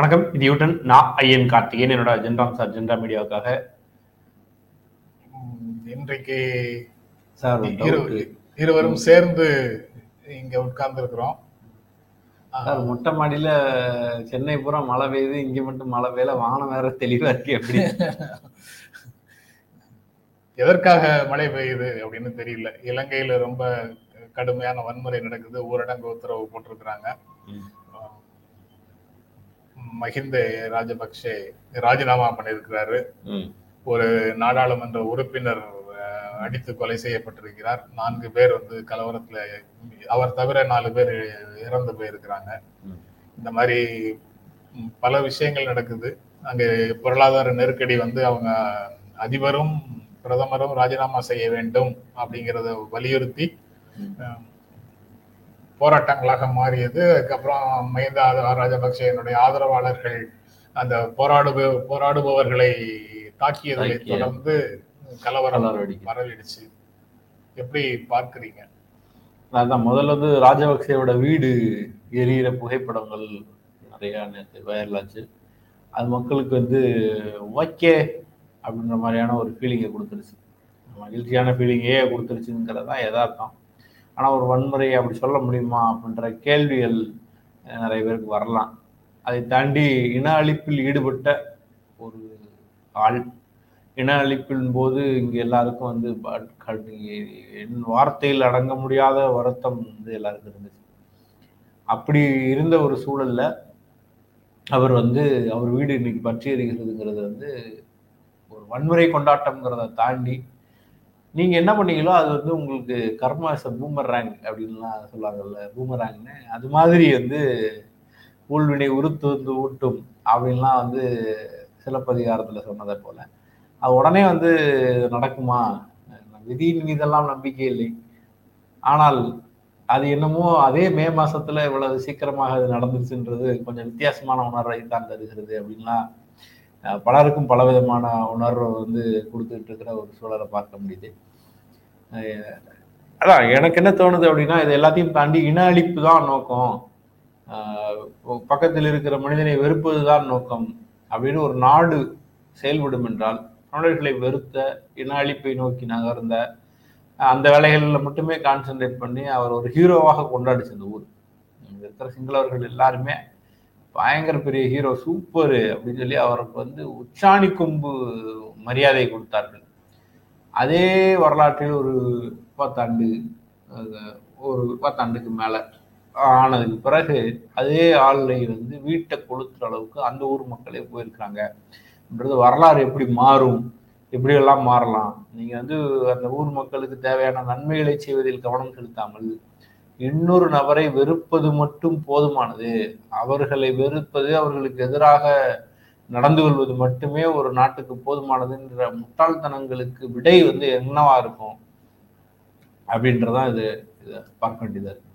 வணக்கம். இது யூட்டன். நான் ஐயன் கார்த்திகேயன். என்னோட ஜென்ராம் சார் ஜென்ரா மீடியாவுக்காக உம், இன்றைக்கு சார் இரு- இருவரும் சேர்ந்து இங்க உட்கார்ந்து இருக்கிறோம் சார் மொட்டை மாடியில சென்னை பூரா மழை பெய்யுது. இங்க மட்டும் மழை பெய்யல. வானம் வேற தெளிவா இருக்கு. எப்படி? எதற்காக மழை பெய்யுது அப்படின்னு தெரியல. இலங்கையில ரொம்ப கடுமையான வன்முறை நடக்குது. ஊரடங்கு உத்தரவு போட்டிருக்கிறாங்க. மஹிந்த ராஜபக்சே ராஜினாமா பண்ணியிருக்கிறாரு. ஒரு நாடாளுமன்ற உறுப்பினர் அடித்து கொலை செய்யப்பட்டிருக்கிறார். நான்கு பேர் வந்து கலவரத்துல அவர் தவிர நாலு பேர் இறந்து போயிருக்கிறாங்க. இந்த மாதிரி பல விஷயங்கள் நடக்குது. அங்க பொருளாதார நெருக்கடி வந்து அவங்க அதிபரும் பிரதமரும் ராஜினாமா செய்ய வேண்டும் அப்படிங்கிறத வலியுறுத்தி போராட்டங்களாக மாறியது. அதுக்கப்புறம் மஹிந்த ராஜபக்சேனுடைய ஆதரவாளர்கள் அந்த போராடு போராடுபவர்களை தாக்கியதை தாக்கிய- தொடர்ந்து கலவரம். பரவிடுச்சு. எப்படி பார்க்கிறீங்க? அதான் முதல்ல வந்து ராஜபக்சேவோட வீடு எரியிற புகைப்படங்கள் நிறைய நேற்று வைரல் ஆச்சு. அது மக்களுக்கு வந்து ஓகே அப்படின்ற மாதிரியான ஒரு ஃபீலிங்கை கொடுத்துருச்சு. மகிழ்ச்சியான ஃபீலிங்கே கொடுத்துருச்சுங்கிறது தான் யதார்த்தம். ஆனால் ஒரு வன்முறை அப்படி சொல்ல முடியுமா அப்படின்ற கேள்விகள் நிறைய பேருக்கு வரலாம். அதை தாண்டி இன அழிப்பில் ஈடுபட்ட ஒரு ஆள் இன அழிப்பின் போது இங்கே எல்லாருக்கும் வந்து என் வார்த்தையில் அடங்க முடியாத வருத்தம் வந்து எல்லாருக்கும் இருந்துச்சு. அப்படி இருந்த ஒரு சூழல்ல அவர் வந்து அவர் வீடு இன்னைக்கு பற்றி எறிகிறதுங்கிறது வந்து ஒரு வன்முறை கொண்டாட்டம்ங்கிறத தாண்டி நீங்க என்ன பண்ணீங்களோ அது வந்து உங்களுக்கு கர்மா பூமர் ரேங்க் அப்படின்லாம் சொல்லுவாங்கல்ல பூமராங்னு அது மாதிரி வந்து ஊழ்வினை உருத்து வந்து ஊட்டும் அப்படின்லாம் வந்து சிலப்பதிகாரத்துல சொன்னதை போல. அது உடனே வந்து நடக்குமா? விதியின் மீதெல்லாம் நம்பிக்கை இல்லை. ஆனால் அது என்னமோ அதே மே மாசத்துல இவ்வளவு சீக்கிரமாக அது நடந்துச்சுன்றது கொஞ்சம் வித்தியாசமான உணர்வை தான் தருகிறது அப்படின்லாம் பலருக்கும் பலவிதமான உணர்வை வந்து கொடுத்துட்டு இருக்கிற ஒரு சூழலை பார்க்க முடியுது. அதான் எனக்கு என்ன தோணுது அப்படின்னா இது எல்லாத்தையும் தாண்டி இன அழிப்பு தான் நோக்கம். பக்கத்தில் இருக்கிற மனிதனை வெறுப்பது தான் நோக்கம் அப்படின்னு ஒரு நாடு செயல்படும் என்றால் தமிழர்களை வெறுத்த இன அழிப்பை நோக்கி நகர்ந்த அந்த வேலைகளில் மட்டுமே கான்சென்ட்ரேட் பண்ணி அவர் ஒரு ஹீரோவாக கொண்டாடிச்சு அந்த ஊர். இங்க இருக்கிற சிங்களவர்கள் எல்லாருமே பயங்கர பெரிய ஹீரோ சூப்பர் அப்படின்னு சொல்லி அவருக்கு வந்து உச்சாணி கொம்பு மரியாதை கொடுத்தார்கள். அதே வரலாற்றில் ஒரு பத்தாண்டு ஒரு பத்தாண்டுக்கு மேலே ஆனதுக்கு பிறகு அதே ஆளை வந்து வீட்டை கொளுத்துற அளவுக்கு அந்த ஊர் மக்களே போயிருக்காங்கன்றது வரலாறு எப்படி மாறும்? எப்படியெல்லாம் மாறலாம்? நீங்கள் வந்து அந்த ஊர் மக்களுக்கு தேவையான நன்மைகளை செய்வதில் கவனம் செலுத்தாமல் இன்னொரு நபரை வெறுப்பது மட்டும் போதுமானது. அவர்களை வெறுப்பது அவர்களுக்கு எதிராக நடந்து கொள்வது மட்டுமே ஒரு நாட்டுக்கு போதுமானதுன்ற முட்டாள்தனங்களுக்கு விடை வந்து என்னவா இருக்கும்? அப்படின்றதான் இது இதை பார்க்க வேண்டியதா இருக்கு.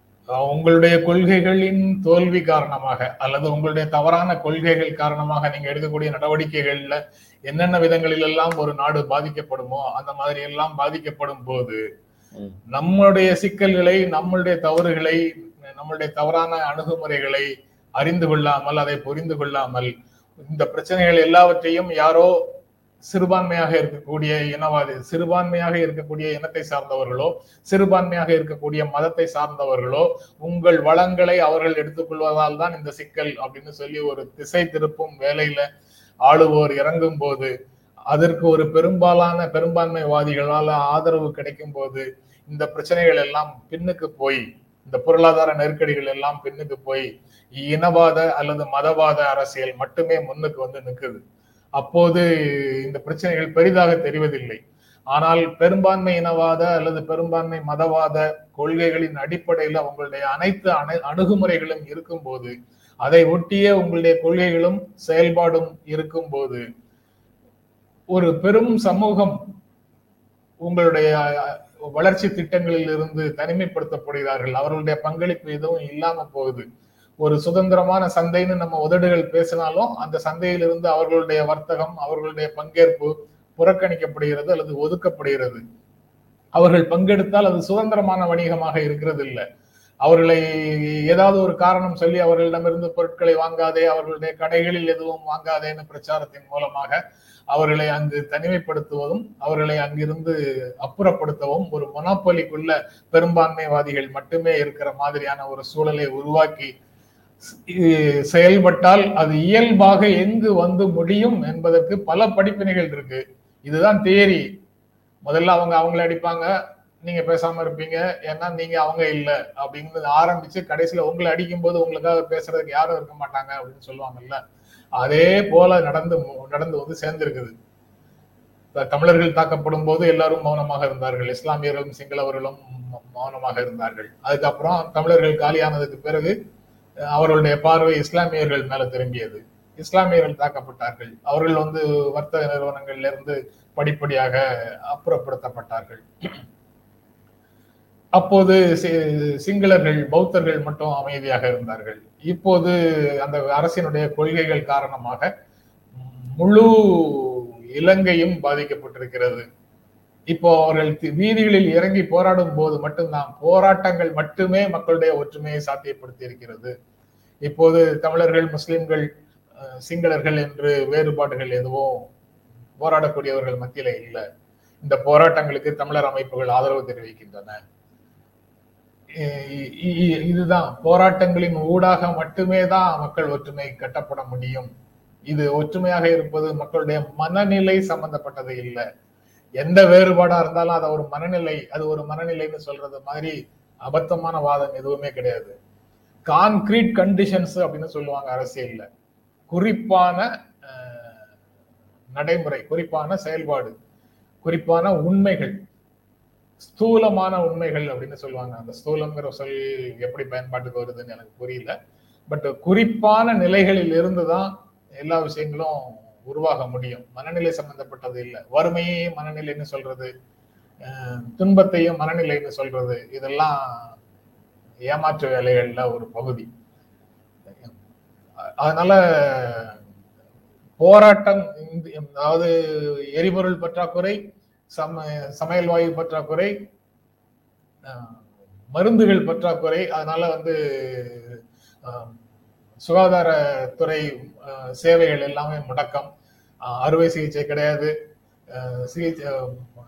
உங்களுடைய கொள்கைகளின் தோல்வி காரணமாக அல்லது உங்களுடைய தவறான கொள்கைகள் காரணமாக நீங்க எடுக்கக்கூடிய நடவடிக்கைகள்ல என்னென்ன விதங்களில் எல்லாம் ஒரு நாடு பாதிக்கப்படுமோ அந்த மாதிரி எல்லாம் பாதிக்கப்படும் போது நம்மளுடைய சிக்கல்களை நம்மளுடைய தவறுகளை நம்மளுடைய தவறான அணுகுமுறைகளை அறிந்து கொள்ளாமல் அதை புரிந்து கொள்ளாமல் இந்த பிரச்சனைகள் எல்லாவற்றையும் யாரோ சிறுபான்மையாக இருக்கக்கூடிய இனவாதி சிறுபான்மையாக இருக்கக்கூடிய இனத்தை சார்ந்தவர்களோ சிறுபான்மையாக இருக்கக்கூடிய மதத்தை சார்ந்தவர்களோ உங்கள் வளங்களை அவர்கள் எடுத்துக்கொள்வதால் தான் இந்த சிக்கல் அப்படின்னு சொல்லி ஒரு திசை திருப்பும் வேலையில ஆளுவோர் இறங்கும் போது அதற்கு ஒரு பெரும்பாலான பெரும்பான்மைவாதிகளால் ஆதரவு கிடைக்கும் போது இந்த பிரச்சனைகள் எல்லாம் பின்னுக்கு போய் இந்த பொருளாதார நெருக்கடிகள் எல்லாம் பின்னுக்கு போய் இனவாத அல்லது மதவாத அரசியல் மட்டுமே முன்னுக்கு வந்து நிற்குது அப்போது இந்த பிரச்சனைகள் பெரிதாக தெரிவதில்லை. ஆனால் பெரும்பான்மை இனவாத அல்லது பெரும்பான்மை மதவாத கொள்கைகளின் அடிப்படையில் உங்களுடைய அனைத்து அணு அணுகுமுறைகளும் இருக்கும்போது அதை ஒட்டிய உங்களுடைய கொள்கைகளும் செயல்பாடும் இருக்கும்போது ஒரு பெரும் சமூகம் உங்களுடைய வளர்ச்சி திட்டங்களில் இருந்து தனிமைப்படுத்தப்படுகிறார்கள். அவர்களுடைய பங்களிப்பு எதுவும் இல்லாம போகுது. ஒரு சுதந்திரமான சந்தைன்னு நம்ம உதடுகள் பேசினாலும் அந்த சந்தையிலிருந்து அவர்களுடைய வர்த்தகம் அவர்களுடைய பங்கேற்பு புறக்கணிக்கப்படுகிறது அல்லது ஒதுக்கப்படுகிறது. அவர்கள் பங்கெடுத்தால் அது சுதந்திரமான வணிகமாக இருக்கிறது இல்லை அவர்களை ஏதாவது ஒரு காரணம் சொல்லி அவர்களிடமிருந்து பொருட்களை வாங்காதே அவர்களுடைய கடைகளில் எதுவும் வாங்காதேன்னு பிரச்சாரத்தின் மூலமாக அவர்களை அங்கு தனிமைப்படுத்துவதும் அவர்களை அங்கிருந்து அப்புறப்படுத்தவும் ஒரு மொனாப்பொலிக்குள்ள பெரும்பான்மைவாதிகள் மட்டுமே இருக்கிற மாதிரியான ஒரு சூழலை உருவாக்கி செயல்பட்டால் அது இயல்பாக எங்கு வந்து முடியும் என்பதற்கு பல படிப்பினைகள் இருக்கு. இதுதான் தேரி. முதல்ல அவங்க அவங்கள அடிப்பாங்க நீங்க பேசாம இருப்பீங்க. ஏன்னா நீங்க அவங்க இல்ல அப்படின்னு ஆரம்பிச்சு கடைசியில உங்களை அடிக்கும் போது உங்களுக்காக பேசுறதுக்கு யாரும் இருக்க மாட்டாங்க அப்படின்னு சொல்லுவாங்கல்ல. அதே போல நடந்து நடந்து வந்து சேர்ந்திருக்குது. தமிழர்கள் தாக்கப்படும் போது எல்லாரும் மௌனமாக இருந்தார்கள். இஸ்லாமியர்களும் சிங்களவர்களும் மௌனமாக இருந்தார்கள். அதுக்கப்புறம் தமிழர்கள் காலியானதுக்கு பிறகு அவர்களுடைய பார்வை இஸ்லாமியர்கள் மேல திரும்பியது. இஸ்லாமியர்கள் தாக்கப்பட்டார்கள். அவர்கள் வந்து வர்த்தக நிறுவனங்கள்ல இருந்து படிப்படியாக அப்புறப்படுத்தப்பட்டார்கள். அப்போது சிங்களர்கள் பௌத்தர்கள் மட்டும் அமைதியாக இருந்தார்கள். இப்போது அந்த அரசினுடைய கொள்கைகள் காரணமாக முழு இலங்கையும் பாதிக்கப்பட்டிருக்கிறது. இப்போ அவர்கள் வீதிகளில் இறங்கி போராடும் போது மட்டும்தான் போராட்டங்கள் மட்டுமே மக்களுடைய ஒற்றுமையை சாத்தியப்படுத்தி இருக்கிறது இப்போது தமிழர்கள் முஸ்லிம்கள் சிங்களர்கள் என்று வேறுபாடுகள் எதுவும் போராடக்கூடியவர்கள் மத்தியில இல்லை. இந்த போராட்டங்களுக்கு தமிழர் அமைப்புகள் ஆதரவு தெரிவிக்கின்றன. இதுதான். போராட்டங்களின் ஊடாக மட்டுமே தான் மக்கள் ஒற்றுமை கட்டப்பட முடியும். இது ஒற்றுமையாக இருப்பது மக்களுடைய மனநிலை சம்பந்தப்பட்டது இல்லை. எந்த வேறுபாடா இருந்தாலும் அதை ஒரு மனநிலை அது ஒரு மனநிலைன்னு சொல்றது மாதிரி அபத்தமான வாதம் எதுவுமே கிடையாது. கான்கிரீட் கண்டிஷன்ஸ் அப்படின்னு சொல்லுவாங்க அரசியல்ல. குறிப்பான நடைமுறை குறிப்பான செயல்பாடு குறிப்பான உண்மைகள் ஸ்தூலமான உண்மைகள் அப்படின்னு சொல்லுவாங்க. அந்த ஸ்தூலங்கிற சொல் எப்படி பயன்பாட்டுக்கு வருதுன்னு எனக்கு புரியல. பட் குறிப்பான நிலைகளில் இருந்து தான் எல்லா விஷயங்களும் உருவாக முடியும். மனநிலை சம்பந்தப்பட்டது இல்லை. வறுமையையும் மனநிலைன்னு சொல்றது துன்பத்தையும் மனநிலைன்னு சொல்றது இதெல்லாம் ஏமாற்று வேலைகள்ல ஒரு பகுதி. அதனால போராட்டம் அதாவது எரிபொருள் பற்றாக்குறை சம சமையல் வாயு பற்றாக்குறை மருந்துகள் பற்றாக்குறை அதனால வந்து சுகாதாரத்துறை சேவைகள் எல்லாமே முடக்கம். அறுவை சிகிச்சை கிடையாது. சிகிச்சை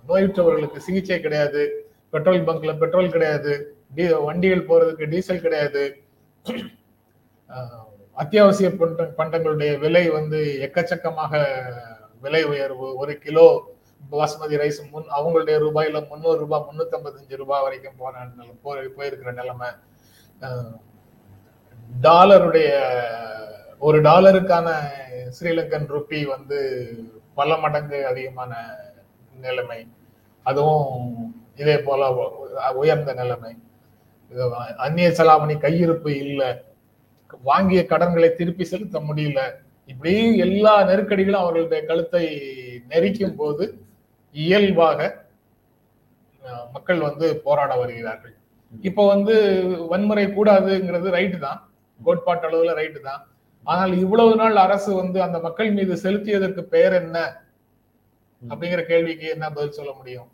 நோயுற்றவர்களுக்கு சிகிச்சை கிடையாது. பெட்ரோல் பங்க்ல பெட்ரோல் கிடையாது. வண்டிகள் போறதுக்கு டீசல் கிடையாது. அத்தியாவசிய பண்டங்களுடைய விலை வந்து எக்கச்சக்கமாக விலை உயர்வு. ஒரு கிலோ பாஸ்மதி ரைஸ் முன் அவங்களுடைய ரூபாயில முந்நூறு ரூபாய் முன்னூத்தி ஐம்பத்தஞ்சு ரூபாய் வரைக்கும் போன போயிருக்கிற நிலைமை. டாலருடைய ஒரு டாலருக்கான ஸ்ரீலங்கன் ருப்பி வந்து பல மடங்கு அதிகமான நிலைமை. அதுவும் இதே போல உயர்ந்த நிலைமை. அந்நிய செலாவணி கையிருப்பு இல்லை. வாங்கிய கடன்களை திருப்பி செலுத்த முடியல. இப்படி எல்லா நெருக்கடிகளும் அவர்களுடைய கழுத்தை நெரிக்கும் போது இயல்பாக மக்கள் வந்து போராட வருகிறார்கள். இப்போ வந்து வன்முறை கூடாதுங்கிறது ரைட்டு தான். கோட்பாட்டு அளவுல ரைட்டு தான். ஆனால் இவ்வளவு நாள் அரசு வந்து அந்த மக்கள் மீது செலுத்தியதற்கு பெயர் என்ன? அப்படிங்கிற கேள்விக்கு என்ன பதில் சொல்ல முடியும்?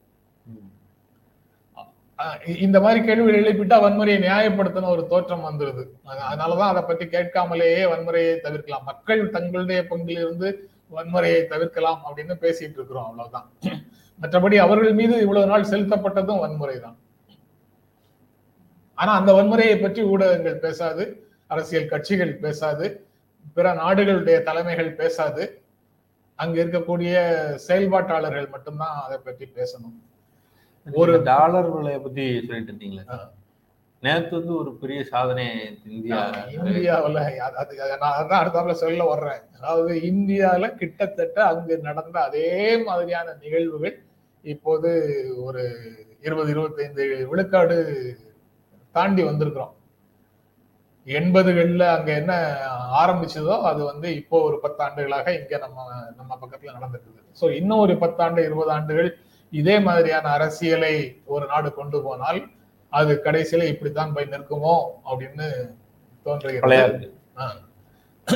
இந்த மாதிரி கேள்விகள் எழுப்பிட்டா வன்முறையை நியாயப்படுத்தின ஒரு தோற்றம் வந்துருது. அதனாலதான் அதை பத்தி கேட்காமலேயே வன்முறையை தவிர்க்கலாம். மக்கள் தங்களுடைய பங்கிலிருந்து வன்முறையை தவிர்க்கலாம் அப்படின்னு பேசிட்டு இருக்கிறோம் அவ்வளவுதான். மற்றபடி அவர்கள் மீது இவ்வளவு நாள் செலுத்தப்பட்டதும் வன்முறை தான் ஆனா அந்த வன்முறையை பற்றி ஊடகங்கள் பேசாது அரசியல் கட்சிகள் பேசாது பிற நாடுகளுடைய தலைமைகள் பேசாது. அங்க இருக்கக்கூடிய செயல்பாட்டாளர்கள் மட்டும்தான் அதை பற்றி பேசணும். ஒரு டாலர் விலையை பத்தி சொல்லிட்டு இருந்தீங்களா. நேற்று வந்து ஒரு பெரிய சாதனை இந்தியா இந்தியாவில் நான் அதான் அடுத்தாப்புல சொல்ல வர்றேன். அதாவது இந்தியால கிட்டத்தட்ட அங்கு நடந்த அதே மாதிரியான நிகழ்வுகள் இப்போது ஒரு இருபது இருபத்தைந்து விழுக்காடு தாண்டி வந்திருக்கிறோம். எண்பதுகளில் அங்க என்ன ஆரம்பிச்சதோ அது வந்து இப்போ ஒரு பத்தாண்டுகளாக இங்க நம்ம நம்ம பக்கத்துல நடந்துருக்குது. ஸோ இன்னும் ஒரு பத்தாண்டு இருபது ஆண்டுகள் இதே மாதிரியான அரசியலை ஒரு நாடு கொண்டு போனால் அது கடைசியில இப்படித்தான் போய் நிற்குமோ அப்படின்னு தோன்றுகிறது.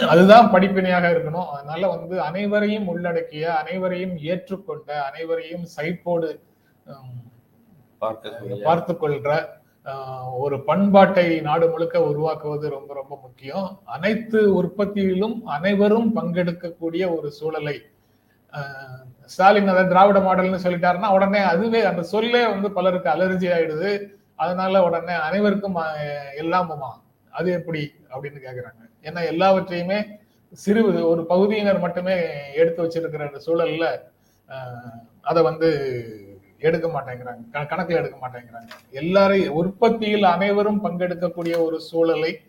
அதுதான் படிப்பினையாக இருக்கணும். அதனால வந்து அனைவரையும் உள்ளடக்கிய அனைவரையும் ஏற்றுக்கொண்ட அனைவரையும் சைப்போடு பார்த்து கொள்ற ஆஹ், ஒரு பண்பாட்டை நாடு முழுக்க உருவாக்குவது ரொம்ப ரொம்ப முக்கியம். அனைத்து உற்பத்தியிலும் அனைவரும் பங்கெடுக்கக்கூடிய ஒரு சூழலை ஆஹ், ஸ்டாலின் அதை திராவிட மாடல்னு சொல்லிட்டாருன்னா உடனே அதுவே அந்த சொல்லே வந்து பலருக்கு அலர்ஜி ஆயிடுது. அதனால உடனே அனைவருக்கும் எல்லாமுமா? அது எப்படி? அப்படின்னு கேக்குறாங்க. ஏன்னா எல்லாவற்றையுமே சிறு ஒரு பகுதியினர் மட்டுமே எடுத்து வச்சிருக்கிற அந்த சூழல்ல அதை வந்து எடுக்க மாட்டேங்கிறாங்க. க- எடுக்க மாட்டேங்கிறாங்க. எல்லாரையும் உற்பத்தியில் அனைவரும் பங்கெடுக்கக்கூடிய ஒரு சூழலை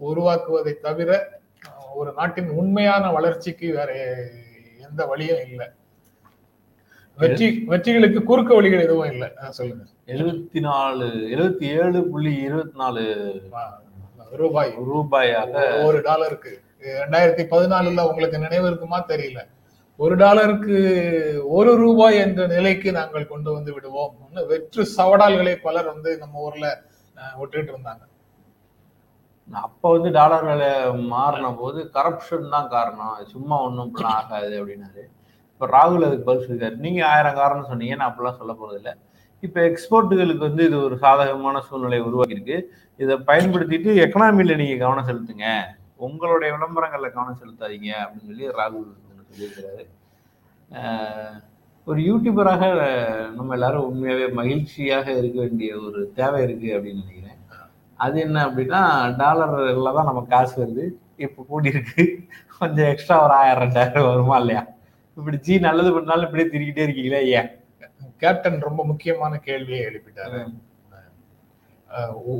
உருவாக்குவதை தவிர ஒரு நாட்டின் உண்மையான வளர்ச்சிக்கு வேற எந்த வழியும் இல்லை. வெற்றி வெற்றிகளுக்கு குறுக்கு வழிகள் எதுவும் இல்லை. சொல்லுங்க. எழுபத்தி நாலு எழுபத்தி ஏழு புள்ளி இருபத்தி நாலு ரூபாய். ரூபாயாக ஒரு டாலருக்கு. ரெண்டாயிரத்தி பதினாலுல உங்களுக்கு நினைவு இருக்குமா? தெரியல. ஒரு டாலருக்கு ஒரு ரூபாய் என்ற நிலைக்கு நாங்கள் கொண்டு வந்து விடுவோம். வெற்று சவடால்களை பலர் வந்து நம்ம ஊர்ல விட்டுட்டு இருந்தாங்க. அப்ப வந்து டாலர் விலை மாறின போது கரப்ஷன் தான் காரணம். சும்மா ஒன்றும் ஆகாது அப்படின்னாரு. இப்போ ராகுல் அதுக்கு பதில் சொல்லியிருக்காரு நீங்கள் ஆயிரம் காரணம் சொன்னீங்க நான் அப்படிலாம் சொல்ல போகிறதில்ல இப்போ எக்ஸ்போர்ட்டுகளுக்கு வந்து இது ஒரு சாதகமான சூழ்நிலை உருவாக்கியிருக்கு. இதை பயன்படுத்திட்டு எக்கனாமியில் நீங்கள் கவனம் செலுத்துங்க. உங்களுடைய விளம்பரங்களில் கவனம் செலுத்தாதீங்க அப்படின்னு சொல்லி ராகுல் சொல்லியிருக்கிறாரு. ஒரு யூடியூபராக நம்ம எல்லாரும் உண்மையாகவே மகிழ்ச்சியாக இருக்க வேண்டிய ஒரு தேவை இருக்குது அப்படின்னு நினைக்கிறேன். அது என்ன அப்படின்னா டாலர்ல தான் நம்ம காசு வருது. இப்போ கூடி இருக்கு கொஞ்சம் எக்ஸ்ட்ரா ஒரு ஆயிரம் ரெண்டாயிரம் வருமா இல்லையா? இப்படி ஜி நல்லது பண்ணாலும் இப்படியே திருக்கிட்டே இருக்கீங்களே ஏன்? கேப்டன் ரொம்ப முக்கியமான கேள்வியை எழுப்பிட்டாரு.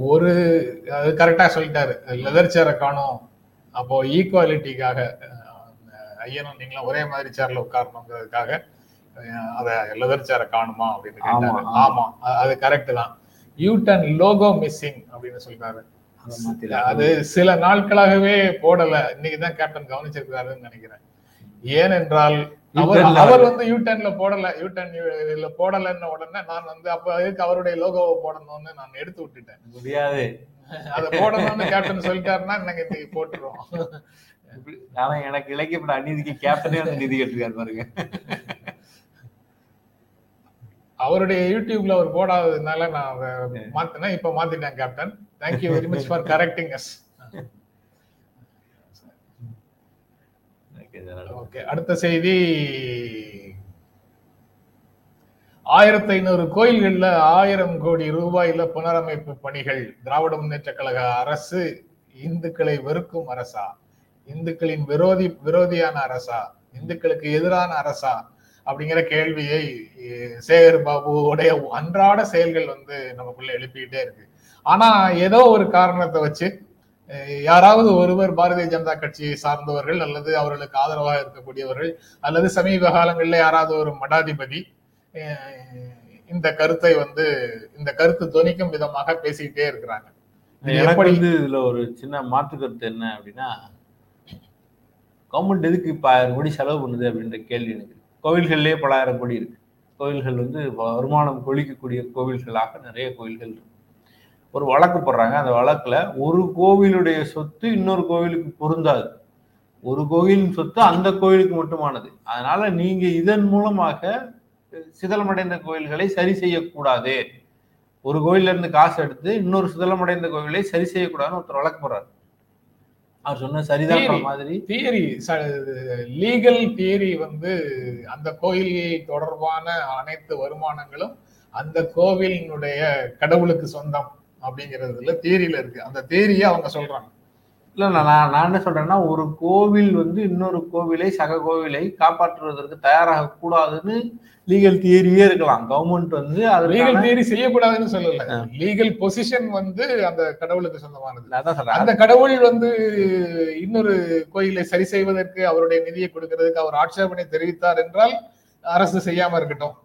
ஒரு அது கரெக்டா சொல்லிட்டாரு. லெதர் சேரை காணும். அப்போ ஈக்குவாலிட்டிக்காக ஐயனும் நீங்களும் ஒரே மாதிரி சேர்ல உட்காரணுங்கிறதுக்காக அத லெதர் சேரை காணுமா அப்படின்னு கேட்டாரு. ஆமா, அது கரெக்ட் தான். யூட்டன் லோகோ மிஸ்ஸிங் அப்படின்னு சொல்றாரு அதை சில நாட்களாகவே போடல. இன்னைக்கு தான் கேப்டன் கவனிச்சிருக்காருன்னு நினைக்கிறேன். ஏனென்றால் அவர் அவர் வந்து யூடர்ன்ல போடல. யூடர்ன் இல்ல போடலன்ன உடனே நான் வந்து அப்ப அதுக்கு அவருடைய லோகோவை போடணும்னு நான் எடுத்து விட்டுட்டேன். முடியாது. அதை போடணும்னு கேப்டன் சொல்லிட்டாருன்னா நாங்க இன்னைக்கு போட்டுருவோம். ஆனா எனக்கு இலக்கியப்பட அநீதிக்கு கேப்டனே வந்து நிதி கேட்டிருக்காரு பாருங்க. அவருடைய யூடியூப்ல அவர் போடாததுனால நான் மாத்தினேன். இப்ப மாத்திட்டேன் captain thank you very much for correcting us எனக்கு இதெல்லாம் ஓகே அடுத்த செய்தி. ஆயிரத்தி ஐநூறு கோயில்கள்ல ஆயிரம் கோடி ரூபாயில புனரமைப்பு பணிகள். திராவிட முன்னேற்ற கழக அரசு இந்துக்களை வெறுக்கும் அரசா? இந்துக்களின் விரோதி விரோதியான அரசா? இந்துக்களுக்கு எதிரான அரசா? அப்படிங்கிற கேள்வியை சேகர் பாபுவோடைய அன்றாட செயல்கள் வந்து நமக்குள்ள எழுப்பிக்கிட்டே இருக்கு. ஆனா ஏதோ ஒரு காரணத்தை வச்சு யாராவது ஒருவர் பாரதிய ஜனதா கட்சியை சார்ந்தவர்கள் அல்லது அவர்களுக்கு ஆதரவாக இருக்கக்கூடியவர்கள் அல்லது சமீப காலங்களில் யாராவது ஒரு மடாதிபதி இந்த கருத்தை வந்து இந்த கருத்து தொனிக்கும் விதமாக பேசிக்கிட்டே இருக்கிறாங்க. எனக்கு வந்து இதுல ஒரு சின்ன மாற்று கருத்து என்ன அப்படின்னா கவர்மெண்ட் எதுக்கு இப்ப ஆயிரம் கோடி செலவு பண்ணுது அப்படின்ற கேள்வி எனக்கு. கோவில்கள்லயே பல ஆயிரம் கோடி இருக்கு. கோவில்கள் வந்து வருமானம் கொளிக்கக்கூடிய கோவில்களாக நிறைய கோவில்கள் இருக்கு. ஒரு வழக்கு போடுறாங்க. அந்த வழக்குல ஒரு கோவிலுடைய சொத்து இன்னொரு கோவிலுக்கு பொருந்தாது. ஒரு கோவிலின் சொத்து அந்த கோவிலுக்கு மட்டுமானது. அதனால நீங்க இதன் மூலமாக சிதலமடைந்த கோயில்களை சரி செய்யக்கூடாது. ஒரு கோயில்ல இருந்து காசு எடுத்து இன்னொரு சிதலமடைந்த கோவிலை சரி செய்யக்கூடாதுன்னு ஒருத்தர் வழக்கு போறாரு அவர் சொன்ன சரிதான். மாதிரி. தியரி லீகல் தியரி வந்து அந்த கோயில் தொடர்பான அனைத்து வருமானங்களும் அந்த கோவிலினுடைய கடவுளுக்கு சொந்தம். அப்படிங்கிறதுல தியரியில இருக்கு. அந்த தியரியை அவங்க சொல்றாங்க. இல்ல நான் நான் என்ன சொல்றேன்னா ஒரு கோவில் வந்து இன்னொரு கோவிலை சக கோவிலை காப்பாற்றுவதற்கு தயாராக கூடாதுன்னு லீகல் தியரியே இருக்கலாம். கவர்மெண்ட் வந்து லீகல் அதுக்கான தியரி செய்யக்கூடாதுன்னு சொல்லல. லீகல் பொசிஷன் வந்து அந்த கடவுளுக்கு சொந்தமானது. அதான் சொல்றேன். அந்த கடவுள் வந்து இன்னொரு கோயிலை சரி செய்வதற்கு அவருடைய நிதியை கொடுக்கிறதுக்கு அவர் ஆட்சேபனை தெரிவித்தார் என்றால் அரசு செய்யாம இருக்கட்டும்.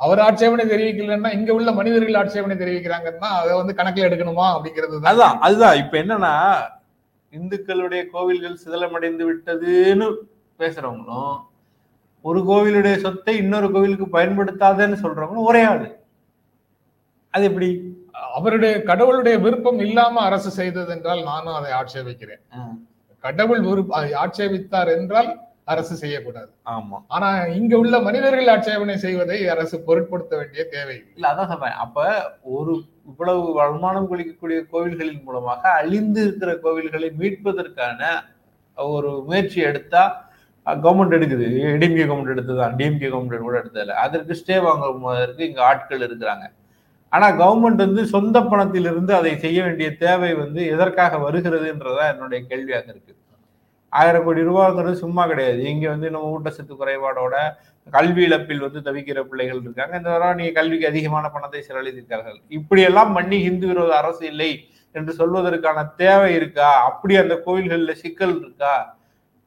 அவர் ஆட்சேபனை தெரிவிக்கலன்னா இங்க உள்ள மனிதர்கள் ஆட்சேபனை தெரிவிக்கிறாங்கன்னா அதை வந்து கணக்கில் எடுக்கணுமா அப்படிங்கிறது தான். அதுதான் அதுதான். இப்ப என்னன்னா இந்துக்களுடைய கோவில்கள் சிதலமடைந்து விட்டதுன்னு பேசுறவங்களும் ஒரு கோவிலுடைய சொத்தை இன்னொரு கோவிலுக்கு பயன்படுத்தாதன்னு சொல்றவங்களும் ஒரே ஆளு. அது எப்படி? அவருடைய கடவுளுடைய விருப்பம் இல்லாம அரசு செய்தது என்றால் நானும் அதை ஆட்சேபிக்கிறேன். கடவுள் விருப்ப அதை ஆட்சேபித்தார் என்றால் அரசு செய்யக்கூடாது. ஆமா. ஆனா இங்க உள்ள மனிதர்கள் ஆட்சேபனை செய்வதை அரசு பொருட்படுத்த வேண்டிய தேவை இல்லை. அதான் சொல்றேன். அப்ப ஒரு இவ்வளவு வருமானம் குளிக்கக்கூடிய கோவில்களின் மூலமாக அழிந்து இருக்கிற கோவில்களை மீட்பதற்கான ஒரு முயற்சி எடுத்தா கவர்மெண்ட் எடுக்குது. டிஎம்கே கவர்மெண்ட் எடுத்ததான் டிஎம்கே கவர்மெண்ட் கூட எடுத்ததில்ல. அதற்கு ஸ்டே வாங்குவதற்கு இங்க ஆட்கள் இருக்கிறாங்க. ஆனா கவர்மெண்ட் வந்து சொந்த பணத்திலிருந்து அதை செய்ய வேண்டிய தேவை வந்து எதற்காக வருகிறதுன்றதா என்னுடைய கேள்வியாக இருக்கு. ஆயிரம் கோடி ரூபாங்கிறது சும்மா கிடையாது. இங்க வந்து நம்ம ஊட்டச்சத்து குறைபாடோட கல்வி இழப்பில் வந்து தவிக்கிற பிள்ளைகள் இருக்காங்க. இந்த தடவை நீங்க கல்விக்கு அதிகமான பணத்தை செலவழித்திருக்கார்கள். இப்படியெல்லாம் பண்ணி ஹிந்து விரோத அரசு இல்லை என்று சொல்வதற்கான தேவை இருக்கா? அப்படி அந்த கோயில்கள்ல சிக்கல் இருக்கா?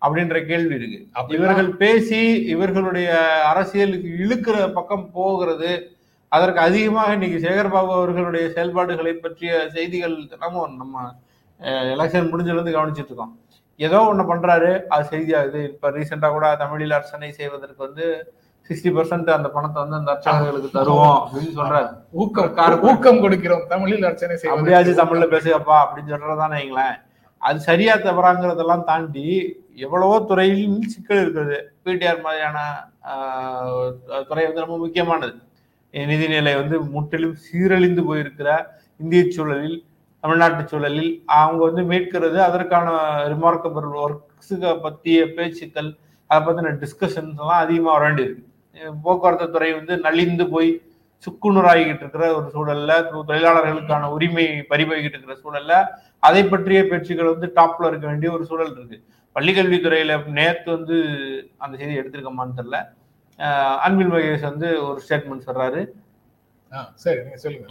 அப்படின்ற கேள்வி இருக்கு. இவர்கள் பேசி இவர்களுடைய அரசியலுக்கு இழுக்கிற பக்கம் போகிறது. அதற்கு அதிகமாக இன்னைக்கு சேகர்பாபு அவர்களுடைய செயல்பாடுகளை பற்றிய செய்திகள் தினமும் நம்ம எலெக்ஷன் முடிஞ்சிலிருந்து கவனிச்சிட்டு இருக்கோம். ஏதோ ஒண்ணு பண்றாரு அது செய்தியாகுது. இப்ப ரீசெண்டா கூட தமிழில் அர்ச்சனை செய்வதற்கு வந்து சிக்ஸ்டி பர்சன்ட் அந்த பணத்தை வந்து அந்த அர்ச்சகர்களுக்கு தருவோம் அப்படின்னு சொல்றாரு. ஊக்கம். ஊக்கம் கொடுக்கிறோம். தமிழில் அர்ச்சனை அப்படியாச்சும் செய்வது தமிழ்ல பேசுகப்பா அப்படின்னு சொல்றதானே வைங்களேன். அது சரியா தவறாங்கிறதெல்லாம் தாண்டி எவ்வளவோ துறையில் சிக்கல் இருக்குது. பிடிஆர் மாதிரியான துறை வந்து ரொம்ப முக்கியமானது. நிதிநிலை வந்து முற்றிலும் சீரழிந்து போயிருக்கிற இந்திய சூழலில் தமிழ்நாட்டு சூழலில் அவங்க வந்து மீட்கிறது அதற்கான ரிமார்க்கபிள் ஒர்க்ஸுக பற்றிய பேச்சுக்கள் அதை பற்றின டிஸ்கஷன்ஸ் எல்லாம் அதிகமாக வர வேண்டியிருக்கு போக்குவரத்து துறை வந்து நலிந்து போய் சுக்குநூறாகிட்டு இருக்கிற ஒரு சூழல்ல தொழிலாளர்களுக்கான உரிமை பறிபோய்கிட்டு இருக்கிற சூழல்ல அதை பற்றிய பேச்சுக்கள் வந்து டாப்ல இருக்க வேண்டிய ஒரு சூழல் இருக்கு. பள்ளிக்கல்வித்துறையில நேத்து வந்து அந்த செய்தி எடுத்திருக்கமான்னு தெரியல அஹ் அன்பில் மகேஷ் வந்து ஒரு ஸ்டேட்மெண்ட் சொல்றாரு. சரி நீங்க சொல்லுங்க.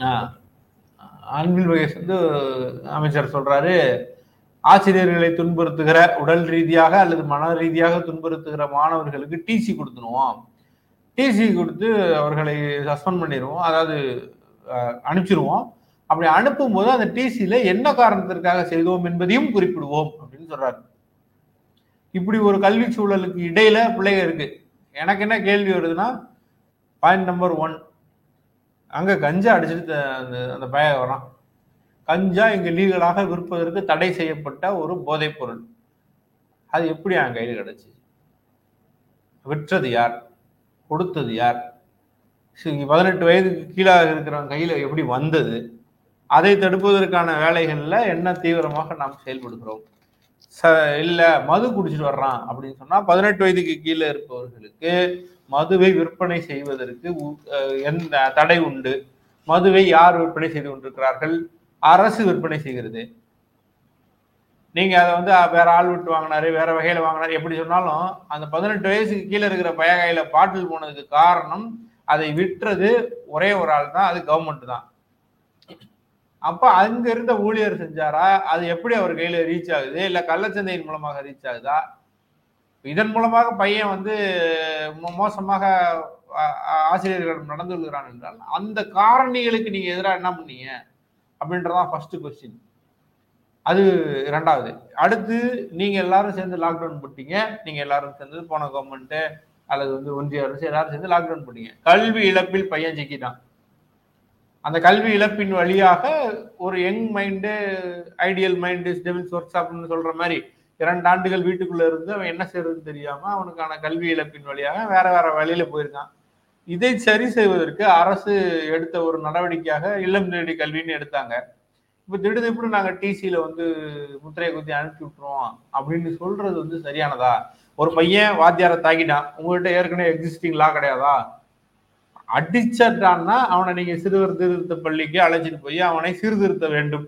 அன்பில் வகேஷ் வந்து அமைச்சர் சொல்றாரு ஆசிரியர்களை துன்புறுத்துகிற உடல் ரீதியாக அல்லது மன ரீதியாக துன்புறுத்துகிற மாணவர்களுக்கு டிசி கொடுத்துருவோம். டிசி கொடுத்து அவர்களை சஸ்பெண்ட் பண்ணிடுவோம் அதாவது அனுப்பிச்சிருவோம். அப்படி அனுப்பும் போது அந்த டிசியில என்ன காரணத்திற்காக செய்தோம் என்பதையும் குறிப்பிடுவோம். அப்படின்னு சொல்றாரு. இப்படி ஒரு கல்வி சூழலுக்கு இடையில பிள்ளைங்க இருக்கு. எனக்கு என்ன கேள்வி வருதுன்னா பாயிண்ட் நம்பர் ஒன் அங்க கஞ்சா அடிச்சுட்டு அந்த அந்த பய வரான். கஞ்சா இங்க லீகலாக விற்பதற்கு தடை செய்யப்பட்ட ஒரு போதைப் பொருள். அது எப்படி அவன் கையில் கிடச்சி? விற்றது யார்? கொடுத்தது யார்? சரி, பதினெட்டு வயதுக்கு கீழாக இருக்கிறவன் கையில எப்படி வந்தது? அதை தடுப்பதற்கான வேலைகள்ல என்ன தீவிரமாக நாம் செயல்படுகிறோம்? ச இல்ல மது குடிச்சிட்டு வர்றான் அப்படின்னு சொன்னா பதினெட்டு வயதுக்கு கீழே இருப்பவர்களுக்கு மதுவை விற்பனை செய்வதற்கு எந்த தடை உண்டு. மதுவை யார் விற்பனை செய்து கொண்டிருக்கிறார்கள்? அரசு விற்பனை செய்கிறது. நீங்க அதை வந்து வேற ஆள் விட்டு வாங்கினாரு வேற வகையில வாங்கினாரு எப்படி சொன்னாலும் அந்த பதினெட்டு வயசுக்கு கீழே இருக்கிற பைய கையில பாட்டில் போனதுக்கு காரணம் அதை விற்றது ஒரே ஒரு ஆள் தான் அது கவர்மெண்ட் தான். அப்ப அங்க இருந்த ஊழியர் செஞ்சாரா? அது எப்படி அவர் கையில ரீச் ஆகுது? இல்ல கள்ளச்சந்தையின் மூலமாக ரீச் ஆகுதா? இதன் மூலமாக பையன் வந்து மோசமாக ஆசிரியர்களிடம் நடந்து கொள்கிறான் என்றால் அந்த காரணிகளுக்கு நீங்க எதிராக என்ன பண்ணீங்க? அப்படின்றதான் ஃபர்ஸ்ட் கொஸ்டின் அது ரெண்டாவது அடுத்து நீங்க எல்லாரும் சேர்ந்து லாக்டவுன் போட்டீங்க. நீங்க எல்லாரும் சேர்ந்து போன கவர்மெண்ட்டு அல்லது வந்து ஒன்றிய அரசு எல்லாரும் சேர்ந்து லாக்டவுன் போட்டீங்க. கல்வி இழப்பில் பையன் சிக்கிட்டான். அந்த கல்வி இழப்பின் வழியாக ஒரு young mind ideal mind devil's work ஷாப்னு சொல்ற மாதிரி இரண்டு ஆண்டுகள் வீட்டுக்குள்ள இருந்து அவன் என்ன செய்யறதுன்னு தெரியாம அவனுக்கான கல்வி இழப்பின் வழியாக வேற வேற வழியில போயிருக்கான். இதை சரி செய்வதற்கு அரசு எடுத்த ஒரு நடவடிக்கையாக இல்லம் தேடி கல்வின்னு எடுத்தாங்க. இப்ப திடுதிப்புன்னு நாங்க டிசியில வந்து முத்திரையை குத்தி அனுப்பி விட்டுருவோம் அப்படின்னு சொல்றது வந்து சரியானதா? ஒரு பையன் வாத்தியாரை தாக்கிட்டான். உங்ககிட்ட ஏற்கனவே எக்ஸிஸ்டிங் லா கிடையாதா? அடிச்சிட்டான்னா அவனை நீங்க சிறுவர் சீர்திருத்த பள்ளிக்கு அழைச்சிட்டு போய் அவனை சீர்திருத்த வேண்டும்.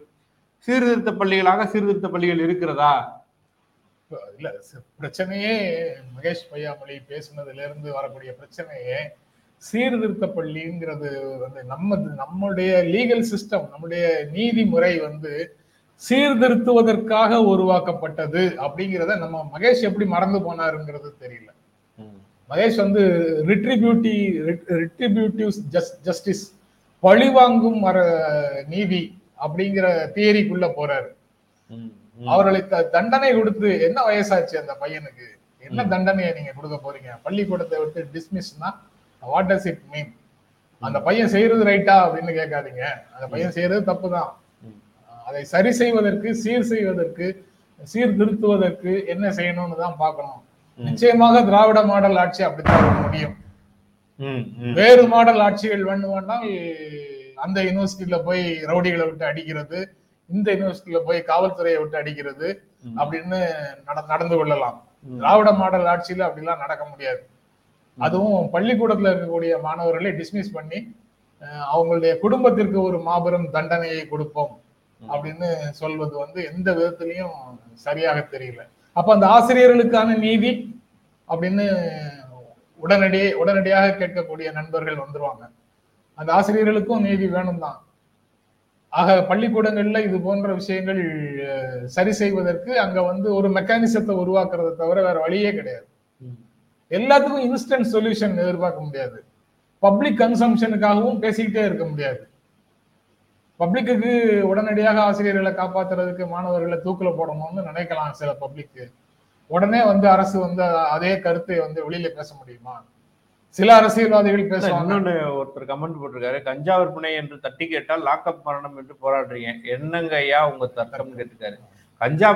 சீர்திருத்த பள்ளிகளாக சீர்திருத்த பள்ளிகள் இருக்கிறதா? இல்ல பிரச்சனையே மகேஷ் பையாமொழி பேசுனதுல இருந்து வரக்கூடிய பிரச்சனையே சீர்திருத்த பள்ளிங்கிறது வந்து நம்ம நம்முடைய லீகல் சிஸ்டம் நம்முடைய நீதிமுறை வந்து சீர்திருத்துவதற்காக உருவாக்கப்பட்டது அப்படிங்கிறத நம்ம மகேஷ் எப்படி மறந்து போனாருங்கிறது தெரியல. மகேஷ் வந்து ரிட்ரிபியூட்டி ரிட்ரிபியூட்டிவ் ஜஸ்டிஸ் பழிவாங்கும் நீதி அப்படிங்கிற தியரிக்குள்ள போறாரு. ம். அவர்களை த- தண்டனை கொடுத்து என்ன வயசாச்சு அந்த பையனுக்கு என்ன. தண்டனையை நீங்க கொடுக்க போறீங்க பள்ளிக்கூடத்தை விட்டு டிஸ்மிஸ்னா வாட் டஸ் இட் மீன் அந்த பையன் செய்யறது ரைட்டா அப்படின்னு கேட்காதீங்க அந்த பையன் செய்யறது தப்பு தான். அதை சரி செய்வதற்கு சீர் செய்வதற்கு சீர்திருத்துவதற்கு என்ன செய்யணும்னு தான் பார்க்கணும். நிச்சயமாக திராவிட மாடல் ஆட்சி அப்படித்தான் முடியும். வேறு மாடல் ஆட்சிகள் வேண்டுமானால் அந்த யூனிவர்சிட்டியில போய் ரவுடிகளை விட்டு அடிக்கிறது இந்த யூனிவர்சிட்டியில போய் காவல்துறையை விட்டு அடிக்கிறது. அப்படின்னு நட- நடந்து கொள்ளலாம். திராவிட மாடல் ஆட்சியில அப்படிலாம் நடக்க முடியாது. அதுவும் பள்ளிக்கூடத்துல இருக்கக்கூடிய மாணவர்களை டிஸ்மிஸ் பண்ணி அவங்களுடைய குடும்பத்திற்கு ஒரு மாபெரும் தண்டனையை கொடுப்போம் அப்படின்னு சொல்வது வந்து எந்த விதத்திலையும் சரியாக தெரியல. அப்ப அந்த ஆசிரியர்களுக்கான நீதி அப்படின்னு உடனடியே உடனடியாக கேட்கக்கூடிய நண்பர்கள் வந்துருவாங்க. அந்த ஆசிரியர்களுக்கும் நீதி வேணும் தான் ஆக பள்ளிக்கூடங்கள்ல இது போன்ற விஷயங்கள் சரி செய்வதற்கு அங்க வந்து ஒரு மெக்கானிசத்தை உருவாக்குறதை தவிர வேற வழியே கிடையாது. எல்லாத்துக்கும் இன்ஸ்டன்ட் சொல்யூஷன் எதிர்பார்க்க முடியாது. பப்ளிக் கன்சம்ஷனுக்காகவும் பேசிக்கிட்டே இருக்க முடியாது. பப்ளிக்குக்கு உடனடியாக ஆசிரியர்களை காப்பாத்துறதுக்கு மாணவர்களை தூக்குல போடணும்னு நினைக்கலாம் சில பப்ளிக்கு உடனே வந்து அரசு வந்து அதே கருத்தை வந்து வெளியில பேச முடியுமா? சில அரசியல்வாதிகள் பேசுவாங்க. இன்னொன்னு ஒருத்தர் கமெண்ட் போட்டிருக்காரு. கஞ்சா விற்பனை என்று தட்டி கேட்டால் லாக்அப் மரணம் என்று போராடுறீங்க. என்னங்க ஐயா உங்க தர்க்கம் கேட்டிருக்காரு. கஞ்சா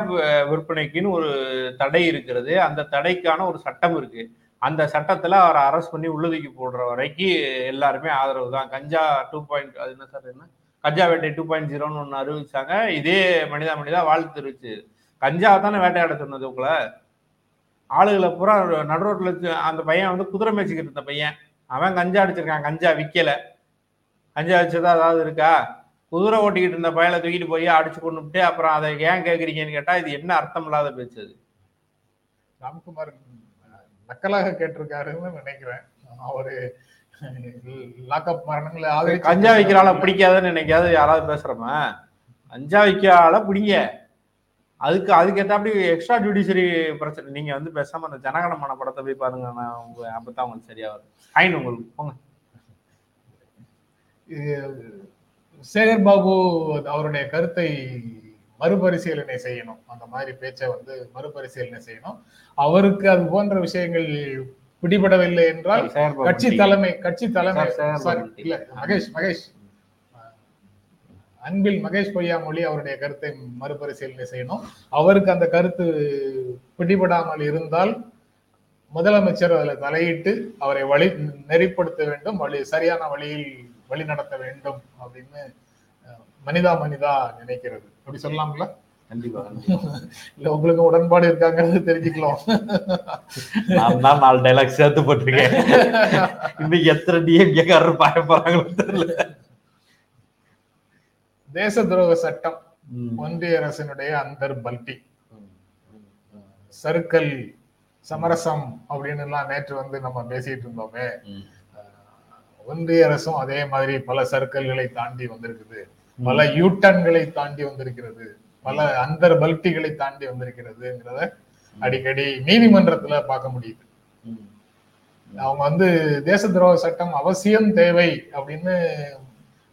விற்பனைக்குன்னு ஒரு தடை இருக்கிறது. அந்த தடைக்கான ஒரு சட்டம் இருக்கு. அந்த சட்டத்துல அவரை அரெஸ்ட் பண்ணி உள்ளதுக்கு போடுற வரைக்கும் எல்லாருமே ஆதரவு தான். கஞ்சா டூ பாயிண்ட் அது என்ன சார் என்ன? கஞ்சா வேட்டை டூ பாயிண்ட் ஜீரோன்னு ஒன்று அறிவிச்சாங்க. இதே மனிதா மனிதா வாழ்த்து தெரிவிச்சு கஞ்சா தானே வேட்டையாட சொன்னது உங்களை? ஆளுகளை பூரா நடுரோட்ல வச்சு- அந்த பையன் வந்து குதிரை மேய்ச்சிக்கிட்டு இருந்த பையன். அவன் கஞ்சா அடிச்சிருக்கான் கஞ்சா விக்கல. கஞ்சா வச்சதா அதாவது இருக்கா? குதிரை ஓட்டிக்கிட்டு இருந்த பையனை தூக்கிட்டு போய் அடிச்சு கொண்டுட்டு அப்புறம் அதை ஏன் கேக்குறீங்கன்னு கேட்டா இது என்ன அர்த்தம் இல்லாத பேச்சு அது. ராம்குமார் நக்கலாக கேட்டிருக்காருன்னு நினைக்கிறேன். அவரு லாக்அப் மரணங்களை ஆதரிச்சு கஞ்சா விக்கிற ஆளை பிடிக்காதுன்னு நினைக்காது யாராவது பேசுறோமா? கஞ்சா விக்கிற ஆளை பிடிங்க. அதுக்கு அதுக்கு ஏத்தாப்படி எக்ஸ்ட்ரா ஜுடிஷரி பிரச்சனை. நீங்க வந்து பேசாம அந்த ஜனகணமான படத்தை போய் பாருங்க. நான் உங்க அப்பதான் உங்களுக்கு சரியா வரும் ஃபைன் உங்களுக்கு. போங்க. சேகர் பாபு அவருடைய கருத்தை மறுபரிசீலனை செய்யணும். அந்த மாதிரி பேச்சை வந்து மறுபரிசீலனை செய்யணும். அவருக்கு அது போன்ற விஷயங்கள் பிடிபடவில்லை என்றால் கட்சி. தலைமை கட்சி தலைமை சார். இல்ல மகேஷ் மகேஷ். அன்பில் மகேஷ் பொய்யாமொழி அவருடைய கருத்தை மறுபரிசீலனை செய்யணும். அவருக்கு அந்த கருத்து பிடிபடாமல் இருந்தால் முதலமைச்சர் அதில் தலையிட்டு அவரை வழி நெறிப்படுத்த வேண்டும் வழி சரியான வழியில் வழி நடத்த வேண்டும் அப்படின்னு மனிதா மனிதா நினைக்கிறது. அப்படி சொல்லலாம்ல? கண்டிப்பா இல்ல உங்களுக்கு உடன்பாடு இருக்காங்கிறது தெரிஞ்சுக்கலாம். நான் தான் நாலு டைலாக் சேர்த்து போட்டிருக்கேன். இன்னைக்கு எத்தனை டிஎம்கேக்காரர் பாய போறாங்களோ தெரியல. தேச துரோக சட்டம். ஒன்றிய அரசினுடைய அந்தர் பல்டி சர்க்கல் சமரசம் அப்படின்னு எல்லாம் நேற்று வந்து நம்ம பேசிட்டு இருந்தோமே. ஒன்றிய அரசும் அதே மாதிரி பல சர்க்கிள்களை தாண்டி வந்திருக்குது. பல யூட்டன்களை தாண்டி வந்திருக்கிறது. பல அந்தர் பல்ட்டிகளை தாண்டி வந்திருக்கிறதுங்கிறத அடிக்கடி நீதிமன்றத்துல பார்க்க முடியுது. அவங்க வந்து தேச துரோக சட்டம் அவசியம் தேவை அப்படின்னு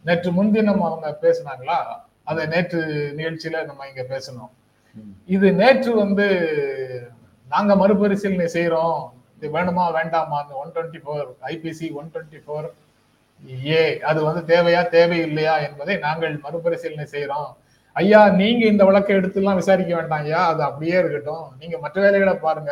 நேற்று முன்தினம் அவங்க பேசினாங்களா? அதை நேற்று நிகழ்ச்சியில நம்ம இங்க பேசணும். இது நேற்று வந்து நாங்க மறுபரிசீலனை செய்யறோம் இது வேணுமா வேண்டாமா அந்த one twenty four IPC one twenty four A அது வந்து தேவையா தேவையில்லையா என்பதை நாங்கள் மறுபரிசீலனை செய்யறோம் ஐயா நீங்க இந்த வழக்கை எடுத்துலாம் விசாரிக்க வேண்டாம் ஐயா. அது அப்படியே இருக்கட்டும். நீங்க மற்ற வேலைகளை பாருங்க.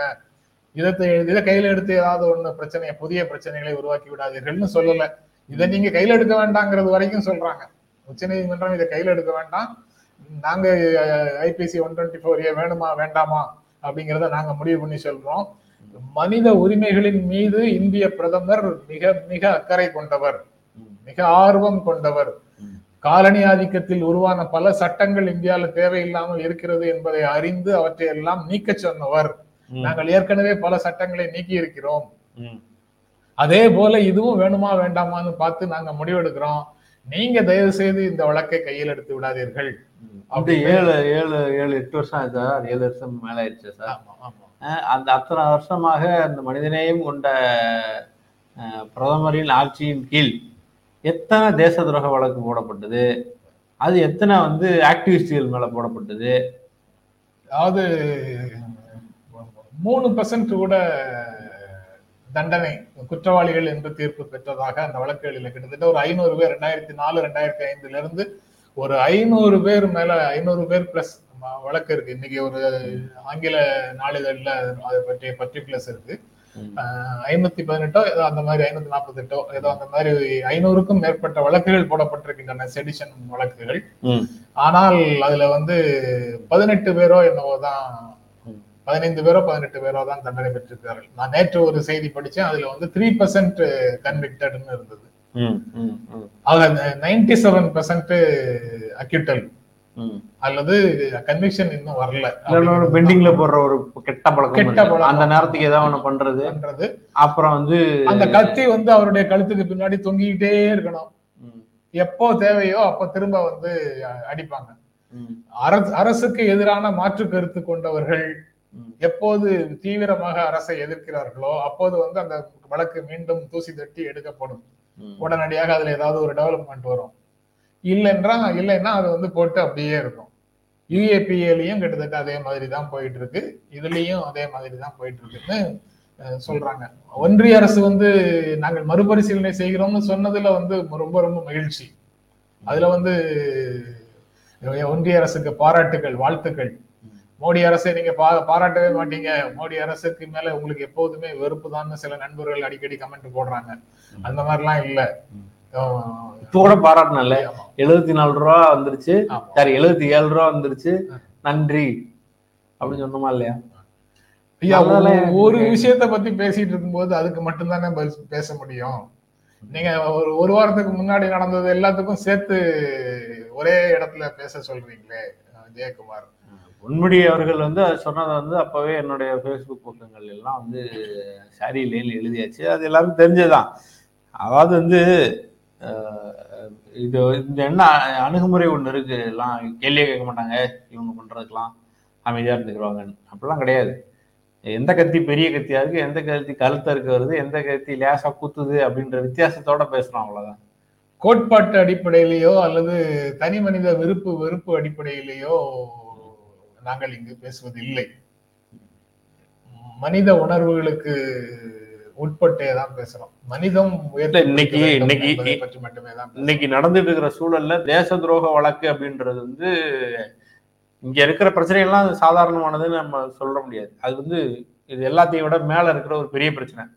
இதை இதை கையில எடுத்து ஏதாவது ஒண்ணு பிரச்சனையை புதிய பிரச்சனைகளை உருவாக்கி விடாதீர்கள்னு சொல்லலை. இதை நீங்க கையில எடுக்க வேண்டாங்கிறது வரைக்கும் சொல்றாங்க உச்சநீதிமன்றம் இதை கையில எடுக்க வேண்டாம் நாங்க IPC one twenty four A வேணுமா வேண்டாமா அப்படிங்கிறத நாங்க முடிவு பண்ணி சொல்றோம் மனித உரிமைகளின் மீது இந்திய பிரதமர் மிக மிக அக்கறை கொண்டவர். மிக ஆர்வம் கொண்டவர். காலனி ஆதிக்கத்தில் உருவான பல சட்டங்கள் இந்தியாவில் தேவையில்லாமல் இருக்கிறது என்பதை அறிந்து அவற்றை எல்லாம் நீக்க சொன்னவர். நாங்கள் ஏற்கனவே பல சட்டங்களை நீக்கி இருக்கிறோம். அதே போல இதுவும் வேணுமா வேண்டாமான்னு பார்த்து நாங்க முடிவெடுக்கிறோம். நீங்க தயவு செய்து இந்த வழக்கை கையில் எடுத்து விடாதீர்கள். அப்படி ஏழு ஏழு ஏழு எட்டு வருஷம் சார். ஏழு வருஷம் மேல ஆயிடுச்சு சார். அந்த அத்தனை வருஷமாக அந்த மனிதநேயம் கொண்ட பிரதமரின் ஆட்சியின் கீழ் எத்தனை தேச துரோக வழக்கு போடப்பட்டது? அது எத்தனை வந்து ஆக்டிவிஸ்டுகள் மேல போடப்பட்டது? அதாவது மூணு பர்சன்ட் கூட தண்டனை குற்றவாளிகள் என்று தீர்ப்பு பெற்றதாக அந்த வழக்குகளில் கிட்டத்தட்ட ஒரு ஐநூறு பேர் ரெண்டாயிரத்தி நாலு ரெண்டாயிரத்தி ஐந்துல இருந்து ஒரு ஐநூறு பேர் மேல ஐநூறு பேர் பிளஸ் வழக்கு இருக்கு இன்னைக்கு ஒரு ஆங்கில நாளிதழ்ல அதை பற்றிய பர்டிகுலர்ஸ் இருக்கு. ஐநூத்தி பதினெட்டோ ஏதோ அந்த மாதிரி ஐநூத்தி நாற்பத்தெட்டோ ஏதோ அந்த மாதிரி ஐநூறுக்கும் மேற்பட்ட வழக்குகள் போடப்பட்டிருக்கின்றன செடிஷன் வழக்குகள். ஆனால் அதுல வந்து பதினெட்டு பேரோ என்னவோ தான். பதினைந்து பேரோ பதினெட்டு பேரோ தான் தண்டனை பெற்றிருக்கிறார்கள். நான் நேற்று ஒரு செய்தி படிச்சேன் அதுல வந்து த்ரீ பர்சன்ட் கன்விக்டட்னு இருந்தது. ஆக நைன்டி செவன் பர்சன்ட் அக்யூட்டல். அல்லது கன்விக்ஷன் இன்னும் வரல. பெண்டிங்ல போடுற ஒரு கெட்ட பழக்கம் கெட்ட. பழக்கம். அந்த நேரத்துக்கு ஏதாவது ஒண்ணு பண்றது. பண்றது. அப்புறம் வந்து அந்த கத்தி வந்து அவருடைய கழுத்துக்கு பின்னாடி தொங்கிக்கிட்டே இருக்கணும். எப்போ தேவையோ அப்போ திரும்ப வந்து அடிப்பாங்க. அரசுக்கு எதிரான மாற்று கருத்து கொண்டவர்கள். எப்போது தீவிரமாக அரசை எதிர்க்கிறார்களோ அப்போது வந்து அந்த வழக்கு மீண்டும் தூசி தட்டி எடுக்கப்படும். உடனடியாக அதுல ஏதாவது ஒரு டெவலப்மெண்ட் வரும். இல்லைன்றா இல்லைன்னா அது வந்து போட்டு அப்படியே இருக்கும். யூஏபிஏலையும் கிட்டத்தட்ட அதே மாதிரி தான் போயிட்டு இருக்கு இதுலயும் அதே மாதிரி தான் போயிட்டு இருக்குன்னு சொல்றாங்க. ஒன்றிய அரசு வந்து நாங்கள் மறுபரிசீலனை செய்கிறோம்னு சொன்னதுல வந்து ரொம்ப ரொம்ப மகிழ்ச்சி. அதுல வந்து ஒன்றிய அரசுக்கு பாராட்டுகள் வாழ்த்துக்கள். மோடி அரசை நீங்க பா- பாராட்டவே மாட்டீங்க. மோடி அரசுக்கு மேல உங்களுக்கு எப்போதுமே வெறுப்பு தான் சில நண்பர்கள் அடிக்கடி கமெண்ட் போடுறாங்க. அந்த மாதிரிலாம் இல்ல. அஹ், இப்போ கூட பாராட்டினல. எழுபத்தி நாலு ரூபா வந்துருச்சு. சரி எழுபத்தி ஏழு ரூபா வந்துருச்சு. நன்றி. அப்படின்னு சொன்னோமா இல்லையா? ஐயா ஒரு- விஷயத்த பத்தி பேசிட்டு இருக்கும்போது அதுக்கு மட்டும்தானே பேச முடியும். நீங்க ஒரு ஒரு வாரத்துக்கு முன்னாடி நடந்தது எல்லாத்துக்கும் சேர்த்து ஒரே இடத்துல பேச சொல்றீங்களே ஜெயக்குமார். உண்மடி அவர்கள் வந்து அது சொன்னதை வந்து அப்போவே என்னுடைய ஃபேஸ்புக் பக்கங்கள் எல்லாம் வந்து சாரி எழுதியாச்சு. அது எல்லாருக்கும் தெரிஞ்சதுதான். அதாவது வந்து இது இந்த என்ன அணுகுமுறை ஒன்று இருக்கு. எல்லாம் கேள்வியே கேட்க மாட்டாங்க. இவங்க பண்ணுறதுக்கெல்லாம் அமைதியாக இருந்துக்கிறாங்கன்னு அப்படிலாம் கிடையாது. எந்த கத்தி பெரிய கத்தியாக இருக்குது எந்த கத்தி கழுத்த இருக்க வருது எந்த கத்தி லேசாக குத்துது அப்படின்ற வித்தியாசத்தோட பேசுகிறோம் அவ்வளோதான் கோட்பாட்டு அடிப்படையிலேயோ அல்லது தனி மனித விருப்பு வெறுப்பு அடிப்படையிலேயோ நாங்கள் இங்கு பேசுவது இல்லை மனித உணர்வுகளுக்கு உட்பட்டே தான் பேசுறோம். மனிதம் இன்னைக்கு- இன்னைக்கு- பற்றி மட்டுமே தான். இன்னைக்கு நடந்துட்டு இருக்கிற சூழல்ல தேச துரோக வழக்கு அப்படின்றது வந்து இங்க இருக்கிற பிரச்சனைகள்லாம் அது சாதாரணமானதுன்னு நம்ம சொல்ல முடியாது. அது வந்து இது எல்லாத்தையும் விட மேல இருக்கிற ஒரு பெரிய பிரச்சனை.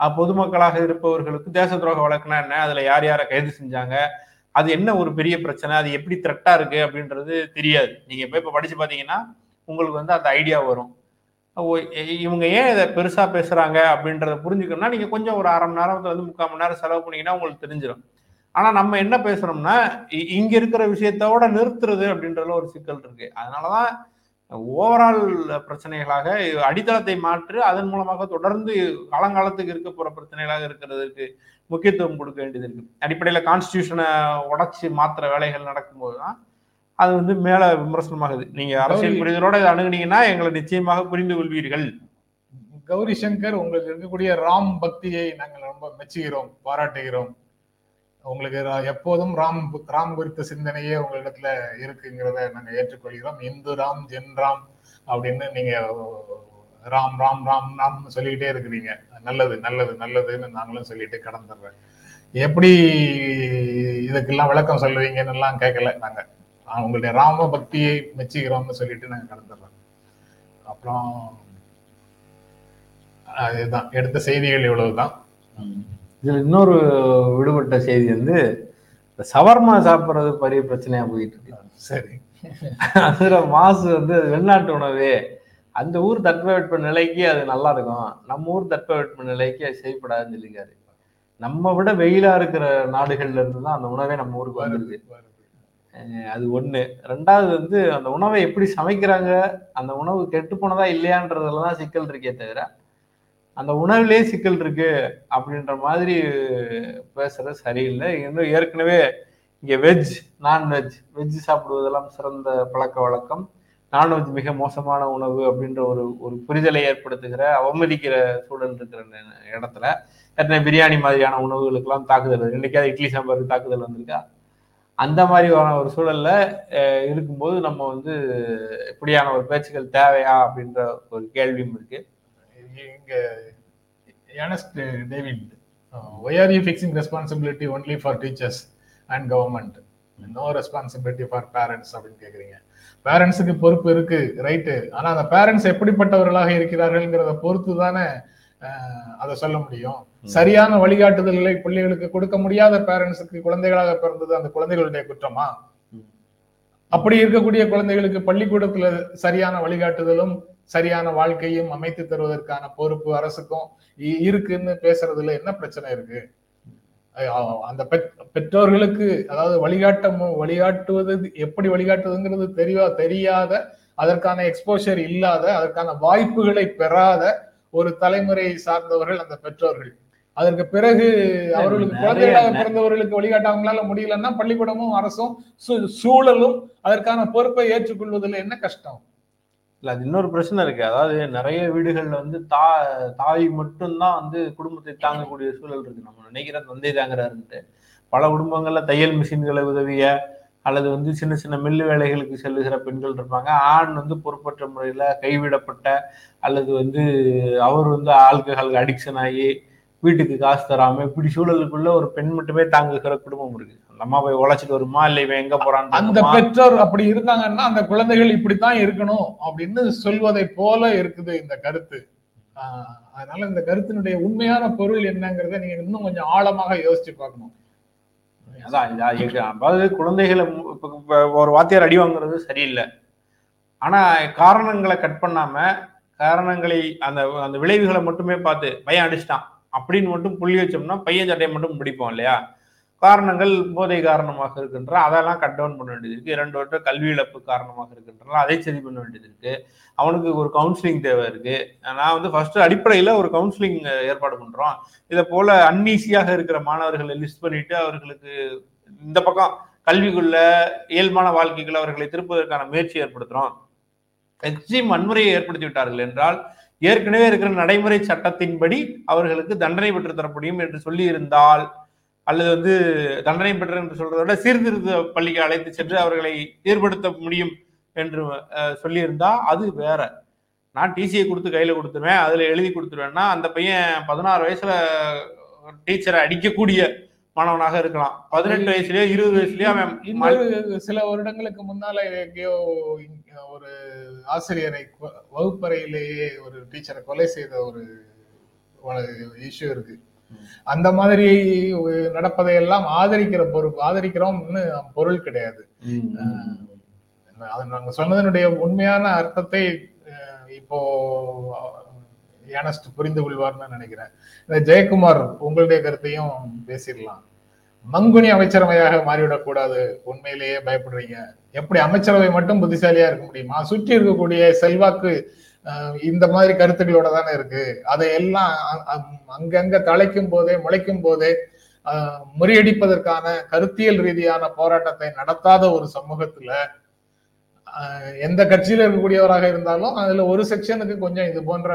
பொதுமக்களாக இருப்பவர்களுக்கு தேச துரோக வழக்குனா என்ன? அதுல யார் யாரை கைது செஞ்சாங்க? அது என்ன ஒரு பெரிய பிரச்சனை? அது எப்படி த்ரெட்டா இருக்கு அப்படின்றது தெரியாது. நீங்க போய் இப்ப படிச்சு பாத்தீங்கன்னா உங்களுக்கு வந்து அந்த ஐடியா வரும். இவங்க ஏன் இதை பெருசா பேசுறாங்க அப்படின்றத புரிஞ்சுக்கணும்னா நீங்க கொஞ்சம் ஒரு அரை மணி நேரத்துல வந்து முக்கால் மணி நேரம் செலவு பண்ணீங்கன்னா உங்களுக்கு தெரிஞ்சிடும் ஆனா நம்ம என்ன பேசுறோம்னா இ- இங்க இருக்கிற விஷயத்தோட நிறுத்துறது அப்படின்றதுல ஒரு சிக்கல் இருக்கு. அதனாலதான் ஓவரால் பிரச்சனைகளாக அடித்தளத்தை மாற்றி அதன் மூலமாக தொடர்ந்து காலங்காலத்துக்கு இருக்க போற பிரச்சனைகளாக இருக்கிறதுக்கு முக்கியத்துவம் கொடுக்க வேண்டியது இருக்கு. அடிப்படையில கான்ஸ்டியூஷனை உடைச்சு மாத்துற வேலைகள் நடக்கும்போது தான் அது வந்து மேல விமர்சனமாகுது. நீங்க அரசியல் புரிதலோட இதை அணுகுனீங்கன்னா எங்களை நிச்சயமாக புரிந்து கொள்வீர்கள். கௌரி சங்கர் உங்களுக்கு இருக்கக்கூடிய ராம் பக்தியை நாங்கள் ரொம்ப மெச்சுகிறோம் பாராட்டுகிறோம். உங்களுக்கு எப்போதும் ராம் ராம் குறித்த சிந்தனையே உங்களிடத்துல இருக்குங்கிறத நாங்க ஏற்றுக்கொள்கிறோம். இந்து ராம் ஜென் ராம் அப்படின்னு நீங்க ராம் ராம் ராம் ராம்னு சொல்லிக்கிட்டே இருக்கிறீங்க. நல்லது நல்லது நல்லதுன்னு நாங்களும் சொல்லிட்டு கடந்துடுறேன் எப்படி இதுக்கெல்லாம் விளக்கம் சொல்லுவீங்கன்னு எல்லாம் கேட்கல நாங்க. ஆஹ் உங்களுடைய ராம பக்தியை மெச்சுகிறோம்னு சொல்லிட்டு நாங்க கடந்துடுறோம். அப்புறம் அதுதான் எடுத்த செய்திகள் இவ்வளவுதான். இதுல இன்னொரு விடுபட்ட செய்தி வந்து சவர்மா சாப்பிட்றது பெரிய பிரச்சனையா போயிட்டு இருக்கு. சரி. அதுல மாசு வந்து வெளிநாட்டு உணவு அந்த ஊர் தட்பவெட்ப நிலைக்கு அது நல்லா இருக்கும் நம்ம ஊர் தட்பவெட்ப நிலைக்கு அது செய்யப்படாதுன்னு சொல்லியிருக்காரு நம்ம விட வெயிலா இருக்கிற நாடுகள்ல இருந்து தான் அந்த உணவே நம்ம ஊருக்கு அஹ் அது ஒண்ணு. ரெண்டாவது வந்து அந்த உணவை எப்படி சமைக்கிறாங்க அந்த உணவு கெட்டு போனதா இல்லையான்றதுல தான் சிக்கல் இருக்கே தவிர அந்த உணவுலயே சிக்கல் இருக்கு அப்படின்ற மாதிரி பேசுறது சரியில்லை. இன்னும் ஏற்கனவே இங்க வெஜ் நான்வெஜ் வெஜ் சாப்பிடுவதெல்லாம் சிறந்த பழக்க வழக்கம். நான்வெஜ் மிக மோசமான உணவு அப்படின்ற ஒரு ஒரு புரிதலை ஏற்படுத்துகிற அவமதிக்கிற சூழல் இருக்கிற இடத்துல ஏற்கனவே பிரியாணி மாதிரியான உணவுகளுக்கெல்லாம் தாக்குதல் வருது. இன்னைக்கு அது இட்லி சாம்பாருக்கு தாக்குதல் வந்திருக்கா? அந்த மாதிரியான ஒரு சூழல்ல இருக்கும்போது நம்ம வந்து இப்படியான ஒரு பேச்சுக்கள் தேவையா அப்படின்ற ஒரு கேள்வியும் இருக்கு. இங்க honest David why are you fixing responsibility only for teachers and government no responsibility for parents அப்படின்னு கேக்குறீங்க. பேரண்ட்ஸுக்கு பொறுப்பு இருக்கு ரைட்டு ஆனா அந்த பேரண்ட்ஸ் எப்படிப்பட்டவர்களாக இருக்கிறார்கள்ங்கிறத பொறுத்து தானே அதை சொல்ல முடியும். சரியான வழிகாட்டுதல்களை பிள்ளைகளுக்கு கொடுக்க முடியாத பேரண்ட்ஸுக்கு குழந்தைகளாக பிறந்தது அந்த குழந்தைகளுடைய குற்றமா. அப்படி இருக்கக்கூடிய குழந்தைகளுக்கு பள்ளிக்கூடத்துல சரியான வழிகாட்டுதலும் சரியான வாழ்க்கையும் அமைத்து தருவதற்கான பொறுப்பு அரசுக்கும் இருக்குன்னு பேசுறதுல என்ன பிரச்சனை இருக்கு? அந்த பெற்- பெற்றோர்களுக்கு அதாவது வழிகாட்ட மு- வழிகாட்டுவது எப்படி வழிகாட்டுவதுங்கிறது தெரியவா தெரியாத அதற்கான எக்ஸ்போஷர் இல்லாத அதற்கான வாய்ப்புகளை பெறாத ஒரு தலைமுறை சார்ந்தவர்கள் அந்த பெற்றோர்கள். அதற்கு பிறகு அவர்களுக்கு குழந்தைகளாக பிறந்தவர்களுக்கு வழிகாட்ட அவங்களால முடியலன்னா பள்ளிக்கூடமும் அரசும் சூழலும் அதற்கான பொறுப்பை ஏற்றுக்கொள்வதில் என்ன கஷ்டம்? இல்லை அது இன்னொரு பிரச்சனை இருக்கு. அதாவது நிறைய வீடுகள்ல வந்து தா தாய் மட்டும்தான் வந்து குடும்பத்தை தாங்கக்கூடிய சூழல் இருக்கு. நம்ம நினைக்கிற தந்தை தாங்குறாருன்ட்டு. பல குடும்பங்கள்ல தையல் மிஷின்களை உதவிய அல்லது வந்து சின்ன சின்ன மில்லு வேலைகளுக்கு செல்லுகிற பெண்கள் இருப்பாங்க. ஆண் வந்து பொறுப்பற்ற முறையில கைவிடப்பட்ட அல்லது வந்து அவர் வந்து ஆல்கஹால் அடிக்ஷன் ஆகி வீட்டுக்கு காசு தராம இப்படி சூழலுக்குள்ள ஒரு பெண் மட்டுமே தாங்குகிற குடும்பம் இருக்கு. அந்த அம்மா போய் உழைச்சிட்டு வருமா? இல்லை இவன் எங்க போறான்னு அந்த? பெற்றோர் அப்படி இருந்தாங்கன்னா அந்த குழந்தைகள் இப்படித்தான் இருக்கணும் அப்படின்னு சொல்வதை போல இருக்குது இந்த கருத்து. அதனால இந்த கருத்தினுடைய உண்மையான பொருள் என்னங்கிறத நீங்க இன்னும் கொஞ்சம் ஆழமாக யோசிச்சு பார்க்கணும். அதான் அதாவது குழந்தைகளை ஒரு வாத்தியார் அடி வாங்குறது சரியில்லை. ஆனா காரணங்களை கட் பண்ணாம காரணங்களை அந்த அந்த விளைவுகளை மட்டுமே பார்த்து பையன் அடிச்சிட்டான் அப்படின்னு மட்டும் புள்ளி வச்சோம்னா பையன் சட்டையை மட்டும் பிடிப்போம் இல்லையா? காரணங்கள் போதை காரணமாக இருக்கின்ற அதெல்லாம் கட் டவுன் பண்ண வேண்டியது இருக்கு. இரண்டு வருடம் கல்வி இழப்பு காரணமாக இருக்கின்றன. அதை சரி பண்ண வேண்டியது இருக்கு. அவனுக்கு ஒரு கவுன்சிலிங் தேவை இருக்கு. நான் வந்து ஃபர்ஸ்ட் அடிப்படையில ஒரு கவுன்சிலிங் ஏற்பாடு பண்றோம். இதை போல அன்ஈஸியாக இருக்கிற மாணவர்களை லிஸ்ட் பண்ணிட்டு அவர்களுக்கு இந்த பக்கம் கல்விக்குள்ள இயல்பான வாழ்க்கைக்குள்ள அவர்களை திருப்புவதற்கான முயற்சி ஏற்படுத்துறோம். எக்ஸ்ட்ரீம் வன்முறையை ஏற்படுத்தி விட்டார்கள் என்றால் ஏற்கனவே இருக்கிற நடைமுறை சட்டத்தின்படி அவர்களுக்கு தண்டனை பெற்று முடியும் என்று சொல்லியிருந்தால் அல்லது வந்து தண்டனை பெற்று என்று சொல்றதை விட சீர்திருத்த பள்ளிக்கு அழைத்து சென்று அவர்களை சீர்படுத்த முடியும் என்று சொல்லியிருந்தா அது வேற. நான் டிசியை கொடுத்து கையில கொடுத்துருவேன் அதுல எழுதி கொடுத்துருவேன்னா அந்த பையன் பதினாறு வயசுல டீச்சரை அடிக்கக்கூடிய மாணவனாக இருக்கலாம். பதினெட்டு வயசுலயோ இருபது வயசுலயோ அவன் இன்னொரு சில வருடங்களுக்கு முன்னால எங்கேயோ ஒரு ஆசிரியரை வகுப்பறையிலேயே ஒரு டீச்சரை கொலை செய்த ஒரு இஷ்யூ இருக்கு. அந்த மாதிரி நடப்பதையெல்லாம் ஆதரிக்கிற பொறுப்பு ஆதரிக்கிறோம்னு பொருள் கிடையாது. அது நாங்க சொன்னதனுடைய உண்மையான அர்த்தத்தை இப்போ ஏனஸ்ட் புரிந்து கொள்வார்னு நினைக்கிறேன். இந்த ஜெயக்குமார் உங்களுடைய கருத்தையும் பேசிடலாம். மங்குனி அமைச்சரவையாக மாறிவிடக்கூடாது. உண்மையிலேயே பயப்படுறீங்க. எப்படி அமைச்சரவை மட்டும் புத்திசாலியா இருக்க முடியுமா? சுற்றி இருக்கக்கூடிய செல்வாக்கு இந்த மாதிரி கருத்துக்களோட தானே இருக்கு. அதை எல்லாம் அங்கங்க தழைக்கும் போதே முளைக்கும் போதே முறியடிப்பதற்கான கருத்தியல் ரீதியான போராட்டத்தை நடத்தாத ஒரு சமூகத்துல எந்த கட்சியில இருக்கக்கூடியவராக இருந்தாலும் அதுல ஒரு செக்ஷனுக்கு கொஞ்சம் இது போன்ற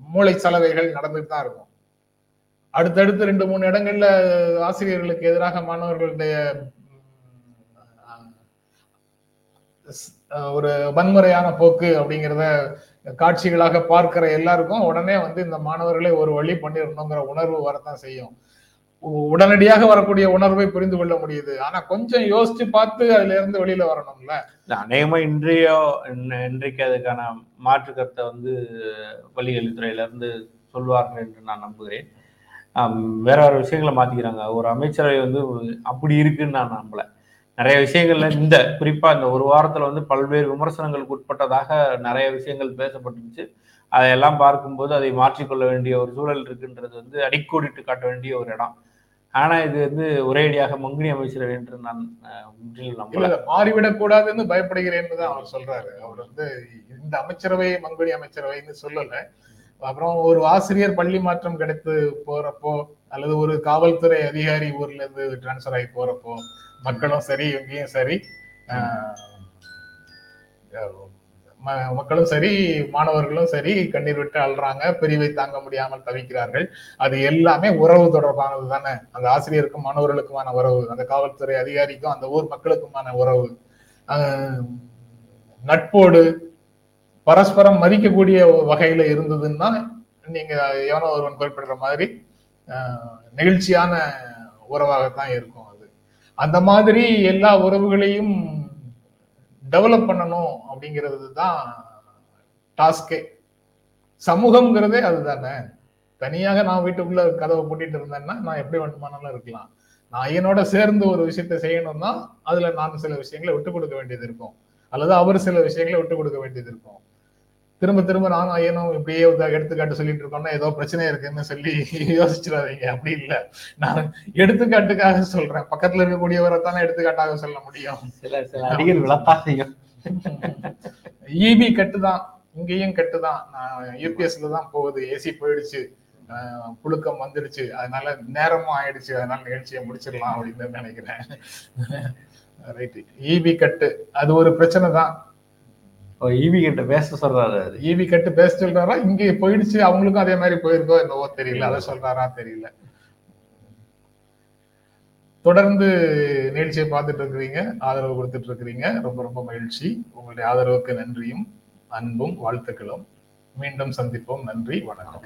மூளை சலவைகள் நடந்துட்டு தான் இருக்கும். அடுத்தடுத்து ரெண்டு மூணு இடங்கள்ல ஆசிரியர்களுக்கு எதிராக மாணவர்களுடைய ஒரு வன்முறையான போக்கு அப்படிங்கிறத காட்சிகளாக பார்க்கிற எல்லாருக்கும் உடனே வந்து இந்த மாணவர்களை ஒரு வழி பண்ணிடணுங்கிற உணர்வு வரத்தான் செய்யும். உ- உடனடியாக வரக்கூடிய உணர்வை புரிந்து கொள்ள முடியுது. ஆனா கொஞ்சம் யோசிச்சு பார்த்து அதுல இருந்து வெளியில வரணும்ல? அநேகமா இன்றைய இன்றைக்கு அதுக்கான மாற்று கருத்தை வந்து பள்ளிக்கல்வித்துறையில இருந்து சொல்வார்கள் என்று நான் நம்புகிறேன். வேற வேற விஷயங்களை மாத்திக்கிறாங்க. ஒரு அமைச்சரவை வந்து அப்படி இருக்குன்னு நான் நம்பல. நிறைய விஷயங்கள்ல இந்த குறிப்பா இந்த ஒரு வாரத்துல வந்து பல்வேறு விமர்சனங்களுக்கு உட்பட்டதாக நிறைய விஷயங்கள் பேசப்பட்டுருச்சு அதையெல்லாம் பார்க்கும்போது அதை மாற்றிக்கொள்ள வேண்டிய ஒரு சூழல் இருக்குன்றது வந்து அடிக்கோடிட்டு காட்ட வேண்டிய ஒரு இடம். ஆனா இது வந்து ஒரேடியாக மங்குனி அமைச்சர் என்று நான் அஹ், முற்றிலும் மாறிவிடக் கூடாதுன்னு தான் அவர் சொல்றாரு. அவர் வந்து இந்த அமைச்சரவை மங்குடி அமைச்சரவைன்னு சொல்லல. அப்புறம் ஒரு ஆசிரியர் பள்ளி மாற்றம் கிடைத்து போறப்போ அல்லது ஒரு காவல்துறை அதிகாரி ஊர்ல இருந்து டிரான்ஸ்ஃபர் ஆகி போறப்போ மக்களும் சரி இங்கேயும் சரி. ம- மக்களும் சரி மாணவர்களும் சரி கண்ணீர் விட்டு அழுறாங்க. பிரிவை தாங்க முடியாமல் தவிக்கிறார்கள். அது எல்லாமே உறவு தொடர்பானது தானே. அந்த ஆசிரியருக்கும் மாணவர்களுக்குமான உறவு அந்த காவல்துறை அதிகாரிக்கும் அந்த ஊர் மக்களுக்குமான உறவு. நட்போடு பரஸ்பரம் மதிக்கக்கூடிய வகையில இருந்ததுன்னா நீங்க எவனோ ஒருவன் குறிப்பிடுற மாதிரி நெகிழ்ச்சியான உறவாகத்தான் இருக்கும் அந்த மாதிரி எல்லா உறவுகளையும் டெவலப் பண்ணணும் அப்படிங்கிறது தான் டாஸ்கே சமூகம்ங்கிறதே அதுதானே. தனியாக நான் வீட்டுக்குள்ள கதவை பூட்டிட்டு இருந்தேன்னா நான் எப்படி வேண்டுமானாலும் இருக்கலாம். நான் என்னோட சேர்ந்து ஒரு விஷயத்தை செய்யணும்னா அதுல நான் சில விஷயங்களை விட்டு கொடுக்க வேண்டியது இருக்கும். அல்லது அவர் சில விஷயங்களை விட்டு கொடுக்க வேண்டியது இருக்கும். திரும்ப திரும்ப நானும் ஐயனும் இப்படியே எடுத்துக்காட்டு சொல்லிட்டு இருக்கோம்னா ஏதோ பிரச்சனை இருக்குன்னு சொல்லி யோசிச்சிடாதீங்க. அப்படி இல்ல. நான் எடுத்துக்காட்டுக்காக சொல்றேன். பக்கத்துல இருக்கக்கூடியவரை தானே எடுத்துக்காட்டாக சொல்ல முடியும். இபி கட்டு தான் இங்கேயும் கட்டு தான் நான் யூபிஎஸ்ல தான் போகுது. ஏசி போயிடுச்சு. புழுக்கம் வந்துடுச்சு. அதனால நேரமும் ஆயிடுச்சு. அதனால நிகழ்ச்சியை முடிச்சிடலாம் அப்படின்னு நினைக்கிறேன். ரைட் இபி கட்டு. அது ஒரு பிரச்சனை தான். ஈவி கிட்ட பேச சொல்றாரு ஈவி கட்டு பேச சொல்றாரா? இங்க போயிடுச்சு. அவங்களுக்கும் அதே மாதிரி போயிருக்கோ என்னவோ தெரியல. அதை சொல்றாரா தெரியல. தொடர்ந்து நிகழ்ச்சியை பார்த்துட்டு இருக்கிறீங்க. ஆதரவு கொடுத்துட்டு இருக்கிறீங்க. ரொம்ப ரொம்ப மகிழ்ச்சி. உங்களுடைய ஆதரவுக்கு நன்றியும் அன்பும் வாழ்த்துக்களும். மீண்டும் சந்திப்போம். நன்றி. வணக்கம்.